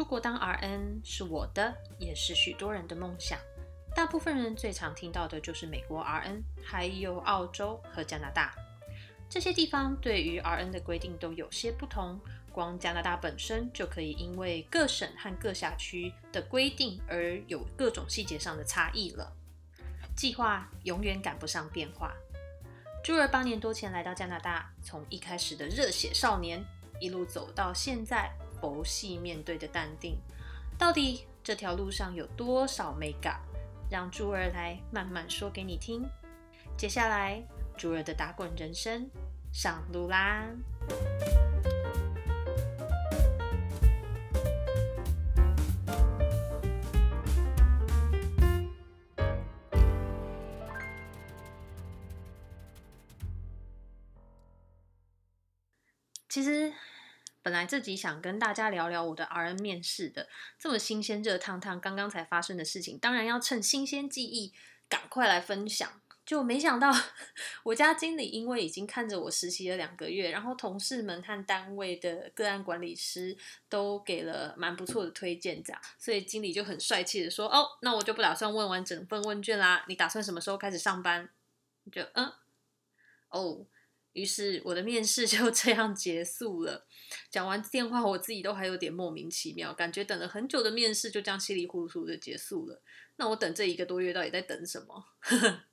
出国当 RN 是我的，也是许多人的梦想。大部分人最常听到的就是美国 RN，还有澳洲和加拿大。这些地方对于 RN 的规定都有些不同，光加拿大本身就可以因为各省和各辖区的规定而有各种细节上的差异了。计划永远赶不上变化。朱儿八年多前来到加拿大，从一开始的热血少年，一路走到现在佛系面对的淡定。到底这条路上有多少美感？让珠儿来慢慢说给你听。接下来，珠儿的打滚人生上路啦！其实本来这集想跟大家聊聊我的 RN 面试的，这么新鲜热烫烫，刚刚才发生的事情，当然要趁新鲜记忆赶快来分享。就没想到 我家经理因为已经看着我实习了两个月，然后同事们和单位的个案管理师都给了蛮不错的推荐，这样，所以经理就很帅气的说：“哦，那我就不打算问完整份问卷啦，你打算什么时候开始上班？”就嗯，哦。于是我的面试 就这样结束了。讲完电话，我自己都还有点莫名其妙，感觉等了很久的面试就这样稀里糊涂的结束了。那我等这一个多月到底在等什么？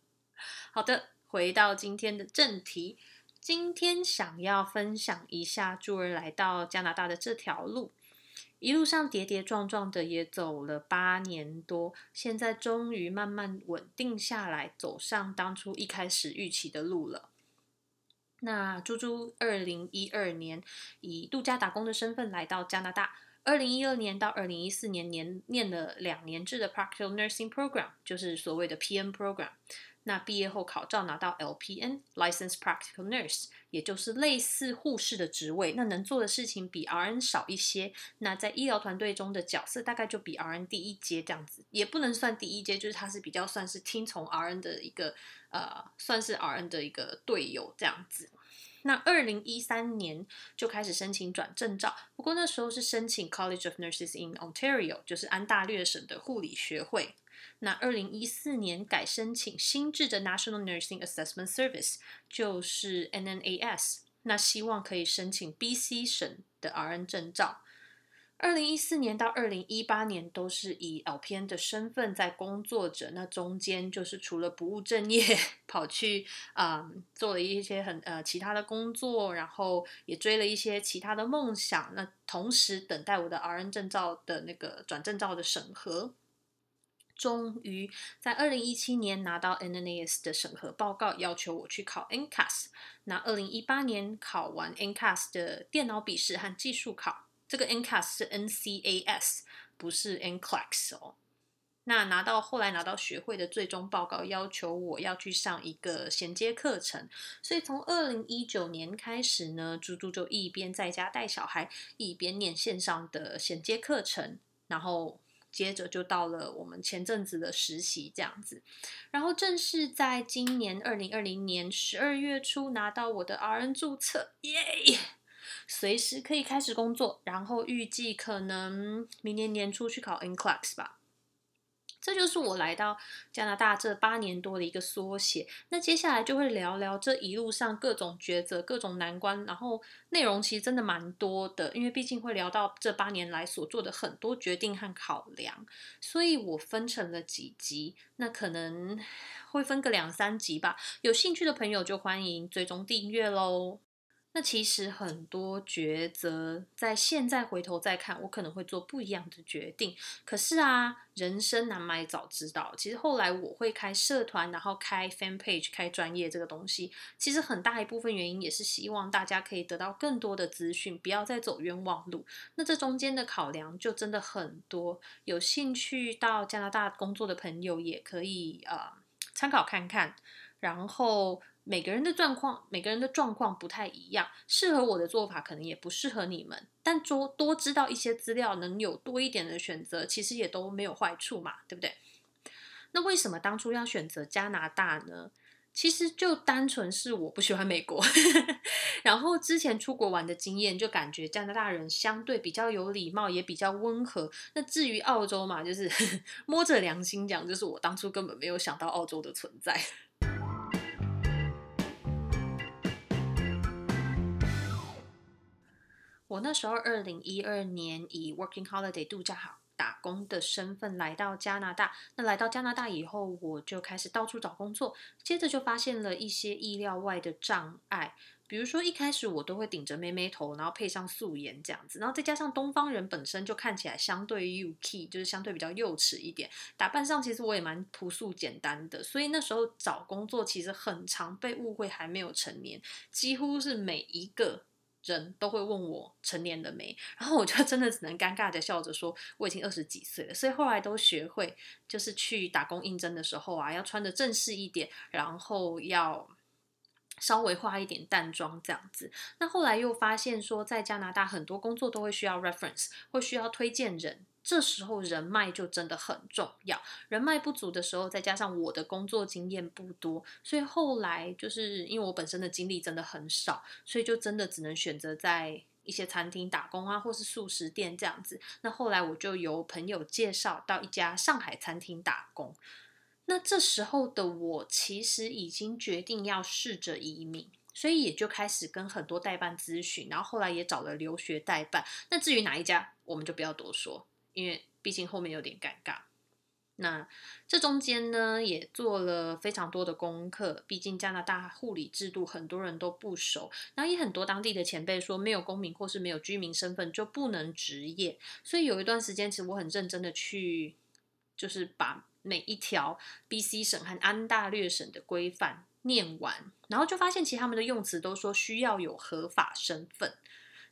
好的，回到今天的正题，今天想要分享一下朱儿来到加拿大的这条路，一路上跌跌撞撞的也走了八年多，现在终于慢慢稳定下来，走上当初一开始预期的路了。那猪猪二零一二年以度假打工的身份来到加拿大，二零一二年到二零一四年年念了两年制的 Practical Nursing Program，就是所谓的 PN Program。那毕业后考照拿到 LPN license Practical Nurse，也就是类似护士的职位，那能做的事情比 RN 少一些。那在医疗团队中的角色大概就比 RN 第一阶这样子，也不能算第一阶，就是他是比较算是听从 RN 的一个呃，算是 RN 的一个队友这样子。那二零一三年就开始申请转证照，不过那时候是申请 College of Nurses in Ontario，就是安大略省的护理学会。那二零一四年改申请新制的 National Nursing Assessment Service，就是 NNAS，那希望可以申请 BC 省的 RN 证照。二零一四年到二零一八年都是以 LPN 的身份在工作着，那中间就是除了不务正业，跑去啊做了一些很呃其他的工作，然后也追了一些其他的梦想，那同时等待我的 RN 证照的那个转证照的审核。终于在二零一七年拿到 NNAS 的审核报告，要求我去考 NCAS。那二零一八年考完 NCAS 的电脑笔试和技术考，这个 NCAS 是 NCAS，不是 NCLEX 哦。那拿到后来拿到学会的最终报告，要求我要去上一个衔接课程。所以从二零一九年开始呢，猪猪就一边在家带小孩，一边念线上的衔接课程，然后。接着就到了我们前阵子的实习这样子，然后正是在今年二零二零年十二月初拿到我的 RN 注册，耶！随时可以开始工作，然后预计可能明年年初去考 NCLEX 吧。这就是我来到加拿大这八年多的一个缩写。那接下来就会聊聊这一路上各种抉择、各种难关，然后内容其实真的蛮多的，因为毕竟会聊到这八年来所做的很多决定和考量，所以我分成了几集，那可能会分个两三集吧。有兴趣的朋友就欢迎追踪订阅喽。那其实很多抉择，在现在回头再看，我可能会做不一样的决定。可是啊，人生难买早知道。其实后来我会开社团，然后开 fan page，开专业这个东西，其实很大一部分原因也是希望大家可以得到更多的资讯，不要再走冤枉路。那这中间的考量就真的很多。有兴趣到加拿大工作的朋友也可以呃参考看看，然后。每个人的状况，每个人的状况不太一样，适合我的做法可能也不适合你们。但多多知道一些资料，能有多一点的选择，其实也都没有坏处嘛，对不对？那为什么当初要选择加拿大呢？其实就单纯是我不喜欢美国，然后之前出国玩的经验就感觉加拿大人相对比较有礼貌，也比较温和。那至于澳洲嘛，就是 摸着良心讲，就是我当初根本没有想到澳洲的存在。我那时候二零一二年以 working holiday 度假好。打工的身份来到加拿大，那来到加拿大以后，我就开始到处找工作，接着就发现了一些意料外的障碍，比如说一开始我都会顶着妹妹头，然后配上素颜这样子，然后再加上东方人本身就看起来相对 UK，就是相对比较幼齿一点，打扮上其实我也蛮朴素简单的，所以那时候找工作其实很常被误会还没有成年，几乎是每一个。人都会问我成年了没，然后我就 真的只能尴尬的笑着说我已经二十几岁了。所以后来都学会，就是去打工应征的时候啊，要穿的正式一点，然后要稍微化一点淡妆这样子。那后来又发现说，在加拿大很多工作都会需要 reference，会需要推荐人。这时候人脉就真的很重要，人脉不足的时候，再加上我的工作经验不多，所以后来就是因为我本身的经历真的很少，所以就真的只能选择在一些餐厅打工啊，或是素食店这样子。那后来我就由朋友介绍到一家上海餐厅打工。那这时候的我其实已经决定要试着移民，所以也就开始跟很多代办咨询，然后后来也找了留学代办。那至于哪一家，我们就不要多说。因为毕竟后面有点尴尬，那这中间呢也做了非常多的功课。毕竟加拿大护理制度很多人都不熟，然后也很多当地的前辈说没有公民或是没有居民身份就不能执业。所以有一段时间，其实我很认真的去，就是把每一条 B.C 省和安大略省的规范念完，然后就发现其实他们的用词都说需要有合法身份。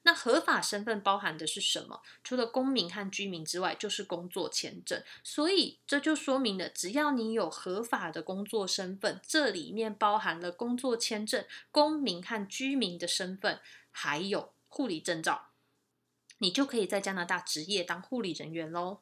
那合法身份包含的是什么？除了公民和居民之外，就是工作签证。所以这就说明了，只要你有合法的工作身份，这里面包含了工作签证、公民和居民的身份，还有护理证照，你就可以在加拿大职业当护理人员喽。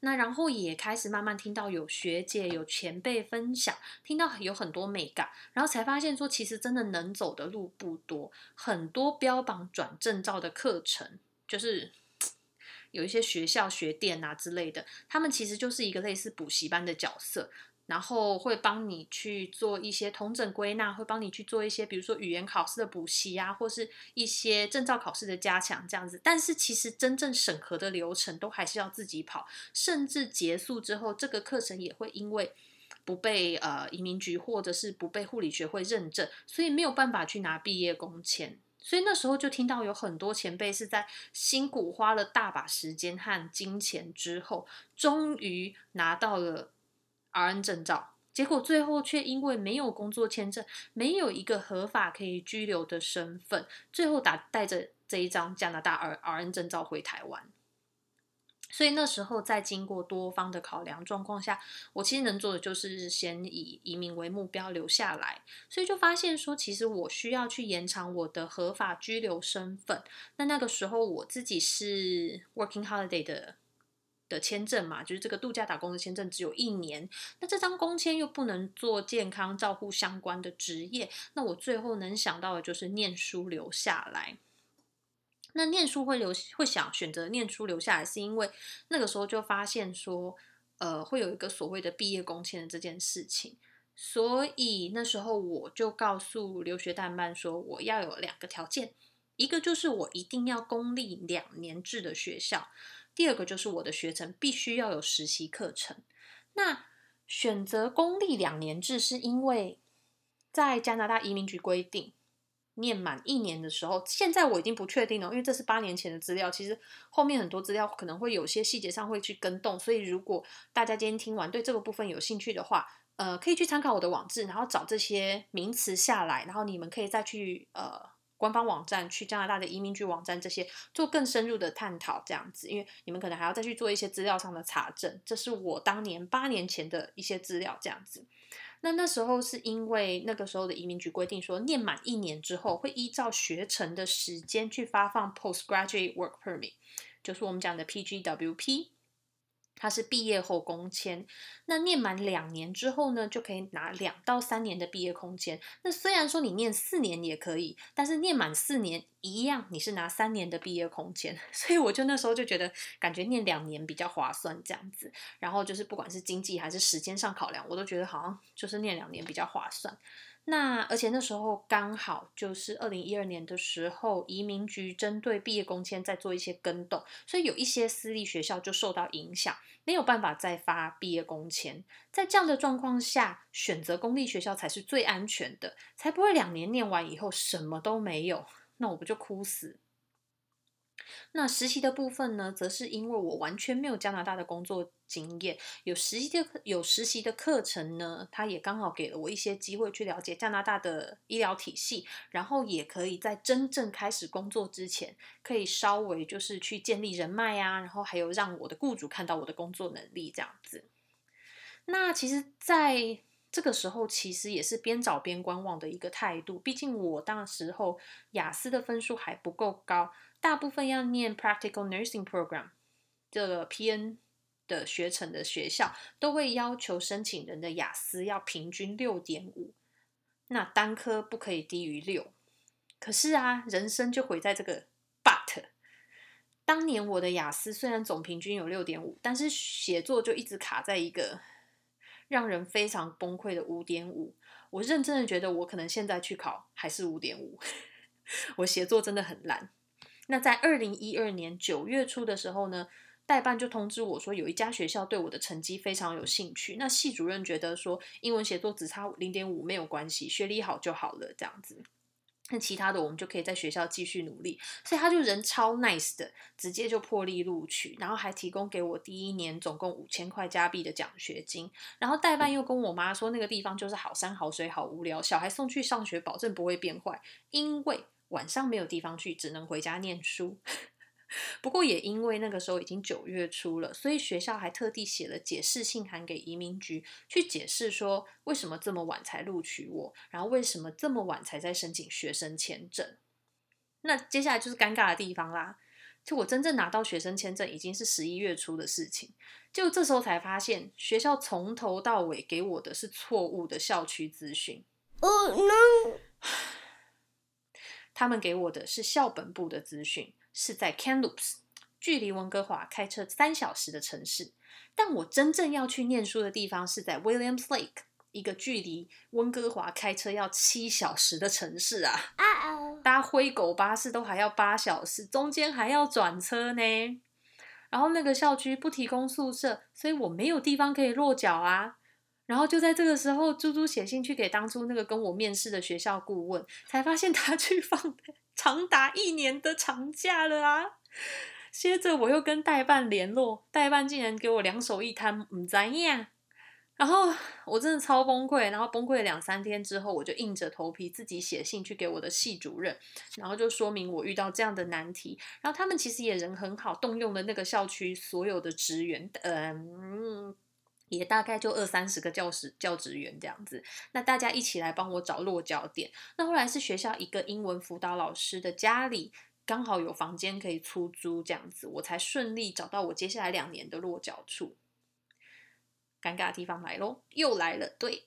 那然后也开始慢慢听到有学姐、有前辈分享，听到有很多美感，然后才发现说，其实真的能走的路不多。很多标榜转证照的课程，就是 有一些学校、学店啊之类的，他们其实就是一个类似补习班的角色。然后会帮你去做一些同整归纳，会帮你去做一些，比如说语言考试的补习啊，或是一些证照考试的加强这样子。但是其实真正审核的流程都还是要自己跑，甚至结束之后，这个课程也会因为不被呃移民局或者是不被护理学会认证，所以没有办法去拿毕业工签。所以那时候就听到有很多前辈是在辛苦花了大把时间和金钱之后，终于拿到了。RN 证照，结果最后却因为没有工作签证，没有一个合法可以居留的身份，最后打带着这一张加拿大 R RN 证照回台湾。所以那时候在经过多方的考量状况下，我其实能做的就是先以移民为目标留下来。所以就发现说，其实我需要去延长我的合法居留身份。那那个时候我自己是 Working Holiday 的。的签证嘛，就是这个度假打工的签证只有一年，那这张工签又不能做健康照护相关的职业，那我最后能想到的就是念书留下来。那念书会留会想选择念书留下来，是因为那个时候就发现说，呃，会有一个所谓的毕业工签的这件事情，所以那时候我就告诉留学代办说，我要有两个条件，一个就是我一定要公立两年制的学校。第二个就是我的学程必须要有实习课程。那选择公立两年制，是因为在加拿大移民局规定，念满一年的时候，现在我已经不确定了，因为这是八年前的资料。其实后面很多资料可能会有些细节上会去跟动，所以如果大家今天听完对这个部分有兴趣的话，呃，可以去参考我的网志，然后找这些名词下来，然后你们可以再去呃。官方网站去加拿大的移民局网站这些做更深入的探讨，这样子，因为你们可能还要再去做一些资料上的查证。这是我当年八年前的一些资料，这样子。那那时候是因为那个时候的移民局规定说，念满一年之后会依照学程的时间去发放 postgraduate work permit，就是我们讲的 PGWP。它是毕业后工签，那念满两年之后呢，就可以拿两到三年的毕业空签。那虽然说你念四年也可以，但是念满四年一样，你是拿三年的毕业空签。所以我就那时候就觉得，感觉念两年比较划算这样子。然后就是不管是经济还是时间上考量，我都觉得好像就是念两年比较划算。那而且那时候刚好就是二零一二年的时候，移民局针对毕业工签在做一些更动，所以有一些私立学校就受到影响，没有办法再发毕业工签。在这样的状况下，选择公立学校才是最安全的，才不会两年念完以后什么都没有，那我不就哭死？那实习的部分呢，则是因为我完全没有加拿大的工作经验，有实习的有实习的课程呢，他也刚好给了我一些机会去了解加拿大的医疗体系，然后也可以在真正开始工作之前，可以稍微就是去建立人脉啊，然后还有让我的雇主看到我的工作能力这样子。那其实，在这个时候其实也是边找边观望的一个态度，毕竟我当时候雅思的分数还不够高，大部分要念 Practical Nursing Program 这个 PN 的学程的学校都会要求申请人的雅思要平均六点五，那单科不可以低于六。可是啊，人生就毁在这个 But，当年我的雅思虽然总平均有六点五，但是写作就一直卡在一个。让人非常崩溃的五点五，我认真的觉得我可能现在去考还是五点五，我写作真的很烂。那在二零一二年九月初的时候呢，代办就通知我说，有一家学校对我的成绩非常有兴趣。那系主任觉得说，英文写作只差零点五没有关系，学历好就好了，这样子。那其他的我们就可以在学校继续努力，所以他就人超 nice 的，直接就破例录取，然后还提供给我第一年总共五千块加币的奖学金。然后代办又跟我妈说，那个地方就是好山好水好无聊，小孩送去上学保证不会变坏，因为晚上没有地方去，只能回家念书。不过也因为那个时候已经九月初了，所以学校还特地写了解释信函给移民局，去解释说为什么这么晚才录取我，然后为什么这么晚才在申请学生签证。那接下来就是尴尬的地方啦，就我真正拿到学生签证已经是十一月初的事情，就这时候才发现学校从头到尾给我的是错误的校区资讯。Oh no！他们给我的是校本部的资讯。是在 Kamloops，距离温哥华开车三小时的城市。但我真正要去念书的地方是在 Williams Lake，一个距离温哥华开车要七小时的城市啊！搭灰狗巴士都还要八小时，中间还要转车呢。然后那个校区不提供宿舍，所以我没有地方可以落脚啊。然后就在这个时候，猪猪写信去给当初那个跟我面试的学校顾问，才发现他 去放。长达一年的长假了啊！接着我又跟代办联络，代办竟然给我两手一摊，唔怎样。然后我真的超崩溃，然后崩溃两三天之后，我就硬着头皮自己写信去给我的系主任，然后就说明我遇到这样的难题。然后他们其实也人很好，动用了那个校区所有的职员，嗯。也大概就二三十个教师、教职员这样子，那大家一起来帮我找落脚点。那后来是学校一个英文辅导老师的家里刚好有房间可以出租，这样子我才顺利找到我接下来两年的落脚处。尴尬的地方来喽，又来了。对，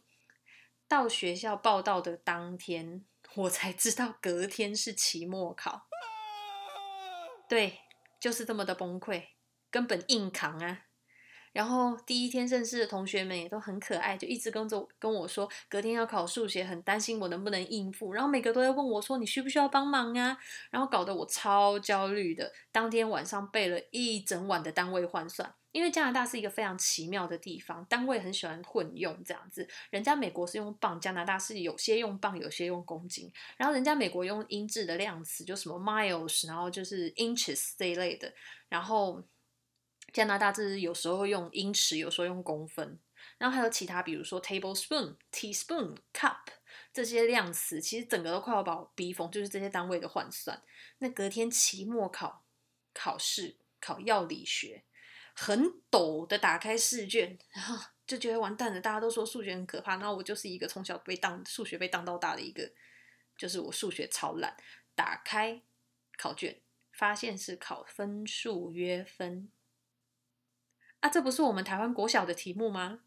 到学校报道的当天，我才知道隔天是期末考。对，就是这么的崩溃，根本硬扛啊。然后第一天认识的同学们也都很可爱，就一直跟着跟我说，隔天要考数学，很担心我能不能应付。然后每个都在问我说，你需不需要帮忙啊？然后搞得我超焦虑的。当天晚上背了一整晚的单位换算，因为加拿大是一个非常奇妙的地方，单位很喜欢混用这样子。人家美国是用磅，加拿大是有些用磅，有些用公斤。然后人家美国用英制的量词，就什么 miles，然后就是 inches 这一类的。然后。加拿大是有时候用英尺，有时候用公分，然后还有其他，比如说 tablespoon、teaspoon、cup 这些量词，其实整个都快要把我逼疯，就是这些单位的换算。那隔天期末考考试考药理学，很抖的打开试卷，然后就觉得完蛋了。大家都说数学很可怕，然后我就是一个从小被当数学被当到大的一个，就是我数学超烂。打开考卷，发现是考分数约分。啊，这不是我们台湾国小的题目吗？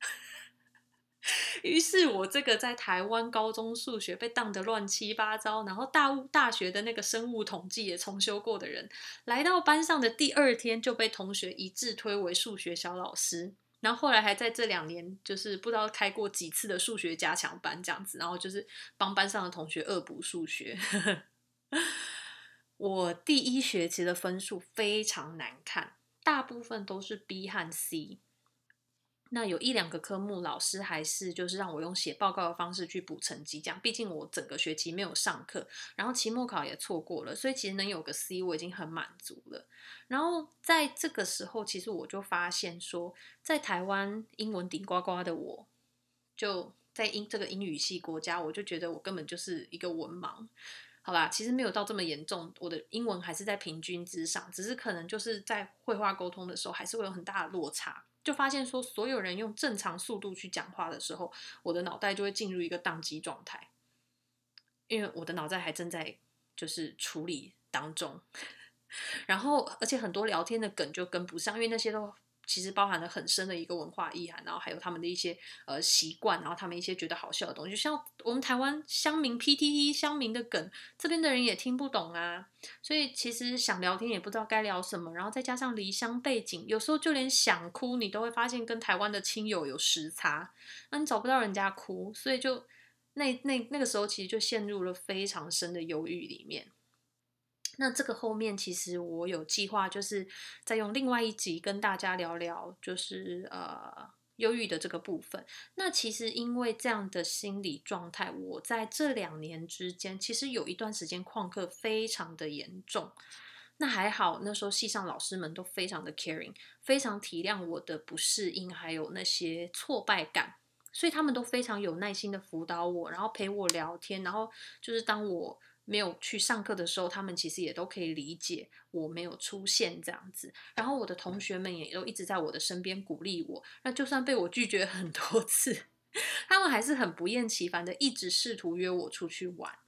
于是，我这个在台湾高中数学被当得乱七八糟，然后大物大学的那个生物统计也重修过的人，来到班上的第二天就被同学一致推为数学小老师。然后后来还在这两年，就是不知道开过几次的数学加强班这样子，然后就是帮班上的同学恶补数学。我第一学期的分数非常难看，大部分都是 B 和 C。那有一两个科目，老师还是就是让我用写报告的方式去补成绩，这样。毕竟我整个学期没有上课，然后期末考也错过了，所以其实能有个 C 我已经很满足了。然后在这个时候，其实我就发现说，在台湾英文顶呱呱的我，就在英这个英语系国家，我就觉得我根本就是一个文盲。好吧，其实没有到这么严重，我的英文还是在平均之上，只是可能就是在绘画沟通的时候，还是会有很大的落差。就发现说，所有人用正常速度去讲话的时候，我的脑袋就会进入一个宕机状态，因为我的脑袋还正在就是处理当中，然后而且很多聊天的梗就跟不上，因为那些都。其实包含了很深的一个文化意涵，然后还有他们的一些呃习惯，然后他们一些觉得好笑的东西，就像我们台湾乡民 PTT 乡民的梗，这边的人也听不懂啊。所以其实想聊天也不知道该聊什么，然后再加上离乡背景，有时候就连想哭你都会发现跟台湾的亲友有时差，那你找不到人家哭，所以就那那那个时候其实就陷入了非常深的忧郁里面。那这个后面其实我有计划，就是再用另外一集跟大家聊聊，就是呃忧郁的这个部分。那其实因为这样的心理状态，我在这两年之间，其实有一段时间旷课非常的严重。那还好，那时候系上老师们都非常的 caring，非常体谅我的不适应，还有那些挫败感，所以他们都非常有耐心的辅导我，然后陪我聊天，然后就是当我。没有去上课的时候，他们其实也都可以理解我没有出现这样子。然后我的同学们也都一直在我的身边鼓励我。那就算被我拒绝很多次，他们还是很不厌其烦的一直试图约我出去玩。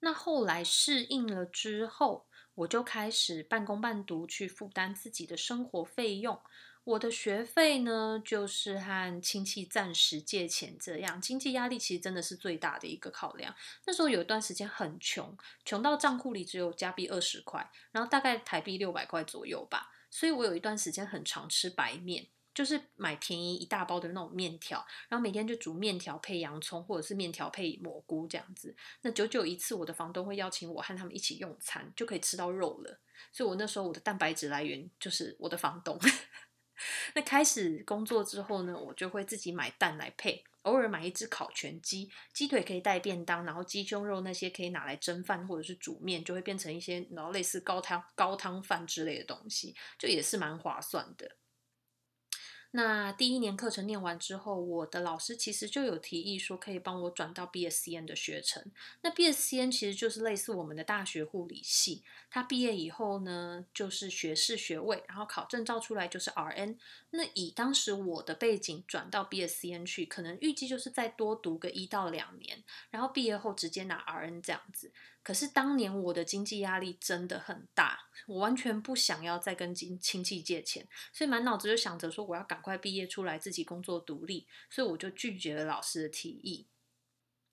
那后来适应了之后，我就开始半工半读去负担自己的生活费用。我的学费呢，就是和亲戚暂时借钱，这样经济压力其实真的是最大的一个考量。那时候有一段时间很穷，穷到账户里只有加币二十块，然后大概台币六百块左右吧。所以我有一段时间很常吃白面，就是买便宜一大包的那种面条，然后每天就煮面条配洋葱，或者是面条配蘑菇这样子。那久久一次，我的房东会邀请我和他们一起用餐，就可以吃到肉了。所以我那时候我的蛋白质来源就是我的房东。那开始工作之后呢，我就会自己买蛋来配，偶尔买一只烤全鸡，鸡腿可以带便当，然后鸡胸肉那些可以拿来蒸饭或者是煮面，就会变成一些然后类似高汤高汤饭之类的东西，就也是蛮划算的。那第一年课程念完之后，我的老师其实就有提议说，可以帮我转到 BSCN 的学程。那 BSCN 其实就是类似我们的大学护理系，他毕业以后呢，就是学士学位，然后考证照出来就是 RN。那以当时我的背景转到 BSCN 去，可能预计就是再多读个一到两年，然后毕业后直接拿 RN 这样子。可是当年我的经济压力真的很大，我完全不想要再跟亲亲戚借钱，所以满脑子就想着说我要赶快毕业出来自己工作独立，所以我就拒绝了老师的提议。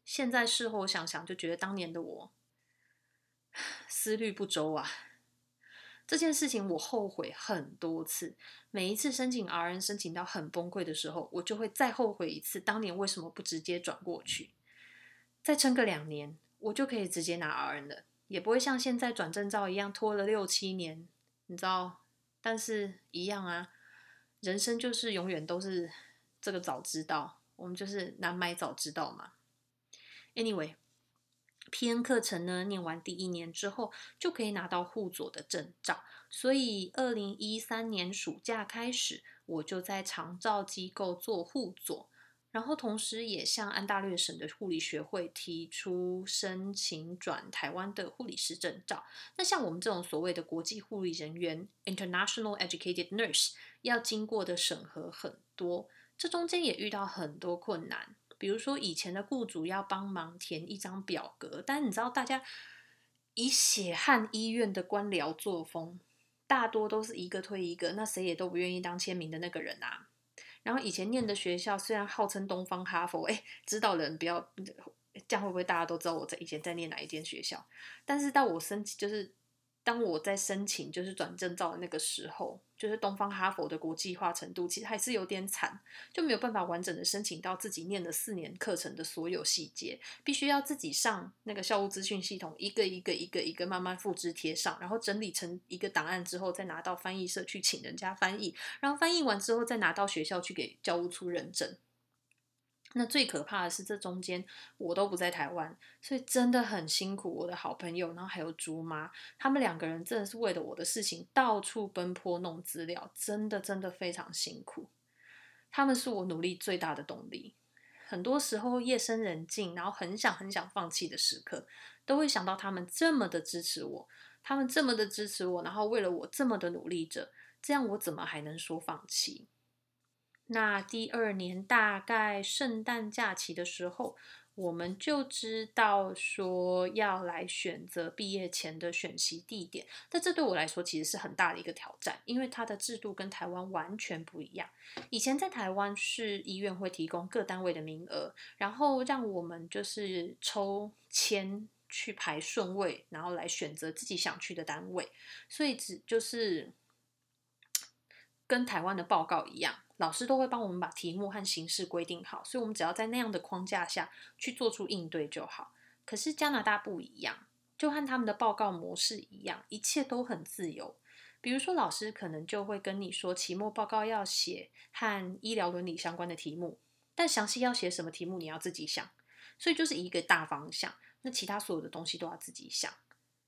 现在事后想想，就觉得当年的我思虑不周啊。这件事情我后悔很多次，每一次申请 RN 申请到很崩溃的时候，我就会再后悔一次，当年为什么不直接转过去，再撑个两年。我就可以直接拿 RN 了，也不会像现在转证照一样拖了六七年，你知道？但是一样啊，人生就是永远都是这个早知道，我们就是难买早知道嘛。Anyway，PN 课程呢，念完第一年之后就可以拿到护佐的证照，所以二零一三年暑假开始，我就在长照机构做护佐。然后，同时也向安大略省的护理学会提出申请转台湾的护理师证照。那像我们这种所谓的国际护理人员 （International Educated Nurse） 要经过的审核很多，这中间也遇到很多困难。比如说，以前的雇主要帮忙填一张表格，但你知道，大家以血汗医院的官僚作风。大多都是一个推一个，那谁也都不愿意当签名的那个人啊。然后以前念的学校虽然号称东方哈佛，哎，知道人不要这样会不会大家都知道我在以前在念哪一间学校？但是到我申请就是。当我在申请就是转正照的那个时候，就是东方哈佛的国际化程度其实还是有点惨，就没有办法完整的申请到自己念的四年课程的所有细节，必须要自己上那个校务资讯系统，一个一个一个一个慢慢复制贴上，然后整理成一个档案之后，再拿到翻译社去请人家翻译，然后翻译完之后再拿到学校去给教务处认证。那最可怕的是，这中间我都不在台湾，所以真的很辛苦。我的好朋友，然后还有猪妈，他们两个人真的是为了我的事情到处奔波弄资料，真的真的非常辛苦。他们是我努力最大的动力。很多时候夜深人静，然后很想很想放弃的时刻，都会想到他们这么的支持我，他们这么的支持我，然后为了我这么的努力着，这样我怎么还能说放弃？那第二年大概圣诞假期的时候，我们就知道说要来选择毕业前的选习地点。但这对我来说其实是很大的一个挑战，因为它的制度跟台湾完全不一样。以前在台湾是医院会提供各单位的名额，然后让我们就是抽签去排顺位，然后来选择自己想去的单位。所以只就是跟台湾的报告一样。老师都会帮我们把题目和形式规定好，所以我们只要在那样的框架下去做出应对就好。可是加拿大不一样，就和他们的报告模式一样，一切都很自由。比如说，老师可能就会跟你说，期末报告要写和医疗伦理相关的题目，但详细要写什么题目你要自己想。所以就是一个大方向，那其他所有的东西都要自己想。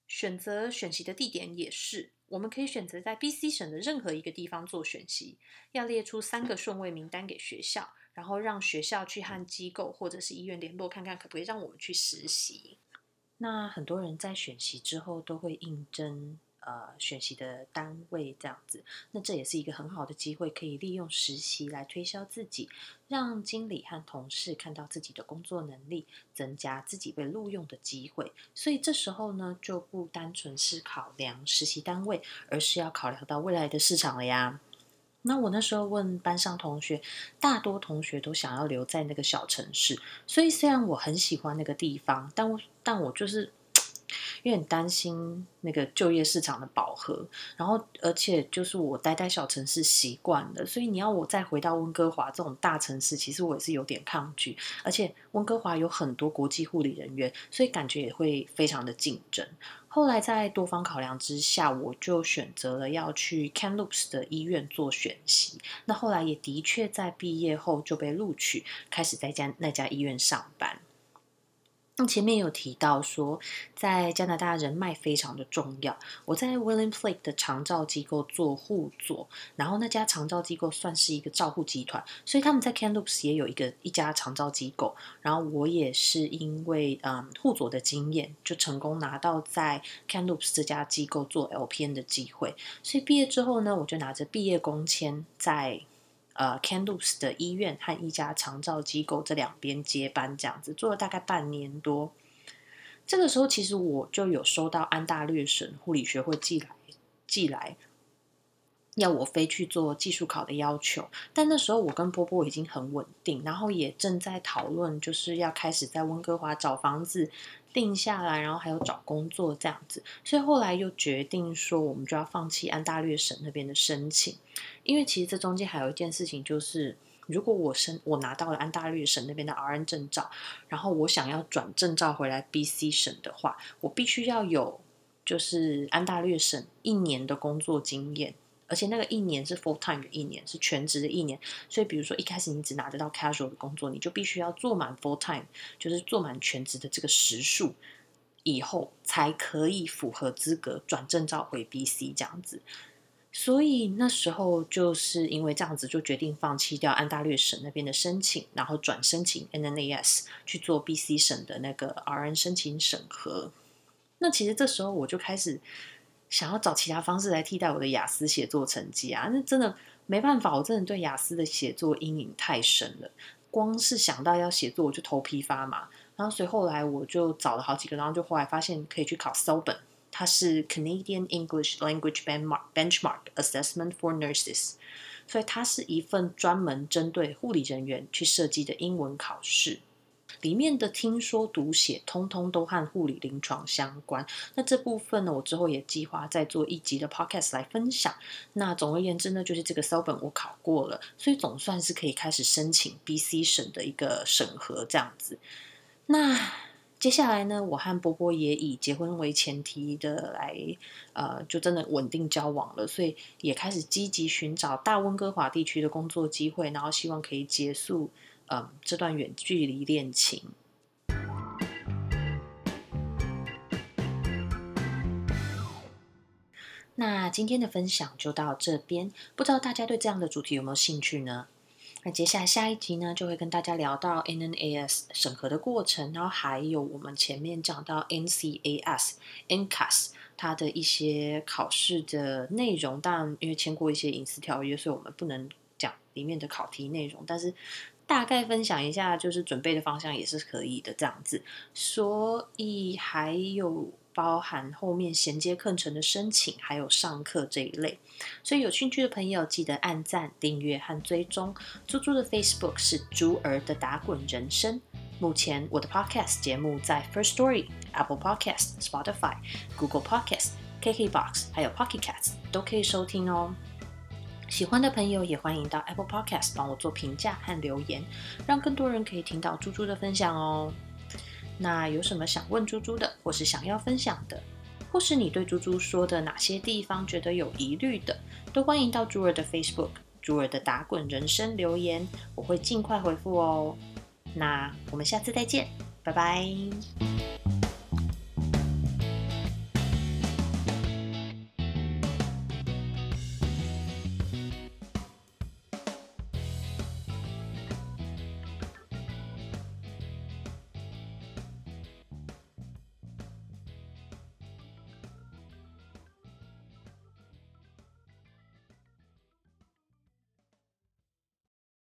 选择选习的地点也是。我们可以选择在 B.C 省的任何一个地方做选习，要列出三个顺位名单给学校，然后让学校去和机构或者是医院联络，看看可不可以让我们去实习。那很多人在选习之后都会应征。呃，学习的单位这样子，那这也是一个很好的机会，可以利用实习来推销自己，让经理和同事看到自己的工作能力，增加自己被录用的机会。所以这时候呢，就不单纯是考量实习单位，而是要考量到未来的市场了呀。那我那时候问班上同学，大多同学都想要留在那个小城市，所以虽然我很喜欢那个地方，但我但我就是。有点担心那个就业市场的饱和，然后而且就是我待在小城市习惯了，所以你要我再回到温哥华这种大城市，其实我也是有点抗拒。而且温哥华有很多国际护理人员，所以感觉也会非常的竞争。后来在多方考量之下，我就选择了要去 Kamloops 的医院做选习。那后来也的确在毕业后就被录取，开始在家那家医院上班。那前面有提到说，在加拿大人脉非常的重要。我在 William Flake 的长照机构做护佐，然后那家长照机构算是一个照护集团，所以他们在 Canloops 也有一个一家长照机构。然后我也是因为嗯护佐的经验，就成功拿到在 Canloops 这家机构做 LPN 的机会。所以毕业之后呢，我就拿着毕业工签在。呃 c a n d l e s 的医院和一家长照机构这两边接班，这样子做了大概半年多。这个时候，其实我就有收到安大略省护理学会寄来寄来要我飞去做技术考的要求。但那时候我跟波波已经很稳定，然后也正在讨论，就是要开始在温哥华找房子。定下来，然后还有找工作这样子，所以后来又决定说，我们就要放弃安大略省那边的申请，因为其实这中间还有一件事情，就是如果我申我拿到了安大略省那边的 RN 证照，然后我想要转证照回来 BC 省的话，我必须要有就是安大略省一年的工作经验。而且那个一年是 full time 的一年，是全职的一年。所以，比如说一开始你只拿得到 casual 的工作，你就必须要做满 full time，就是做满全职的这个时数，以后才可以符合资格转证照回 BC 这样子。所以那时候就是因为这样子，就决定放弃掉安大略省那边的申请，然后转申请 NNAS 去做 BC 省的那个 RN 申请审核。那其实这时候我就开始。想要找其他方式来替代我的雅思写作成绩啊，那真的没办法，我真的对雅思的写作阴影太深了。光是想到要写作，我就头皮发麻。然后所以后来我就找了好几个，然后就后来发现可以去考 s o b e n 它是 Canadian English Language Benchmark Assessment for Nurses，所以它是一份专门针对护理人员去设计的英文考试。里面的听说读写，通通都和护理临床相关。那这部分呢，我之后也计划再做一集的 podcast 来分享。那总而言之呢，就是这个 s o 本我考过了，所以总算是可以开始申请 BC 省的一个审核这样子。那接下来呢，我和波波也以结婚为前提的来，呃，就真的稳定交往了，所以也开始积极寻找大温哥华地区的工作机会，然后希望可以结束。嗯，这段远距离恋情。那今天的分享就到这边，不知道大家对这样的主题有没有兴趣呢？那接下来下一集呢，就会跟大家聊到 NNAS 审核的过程，然后还有我们前面讲到 NCAS、NCAS 它的一些考试的内容。但，因为签过一些隐私条约，所以我们不能讲里面的考题内容，但是。大概分享一下，就是准备的方向也是可以的这样子，所以还有包含后面衔接课程的申请，还有上课这一类，所以有兴趣的朋友记得按赞、订阅和追踪。猪猪的 Facebook 是猪儿的打滚人生。目前我的 Podcast 节目在 First Story、Apple Podcast、Spotify、Google Podcast、KKBox 还有 Pocket Casts 都可以收听哦。喜欢的朋友也欢迎到 Apple Podcast 帮我做评价和留言，让更多人可以听到猪猪的分享哦。那有什么想问猪猪的，或是想要分享的，或是你对猪猪说的哪些地方觉得有疑虑的，都欢迎到猪儿的 Facebook“ 猪儿的打滚人生”留言，我会尽快回复哦。那我们下次再见，拜拜。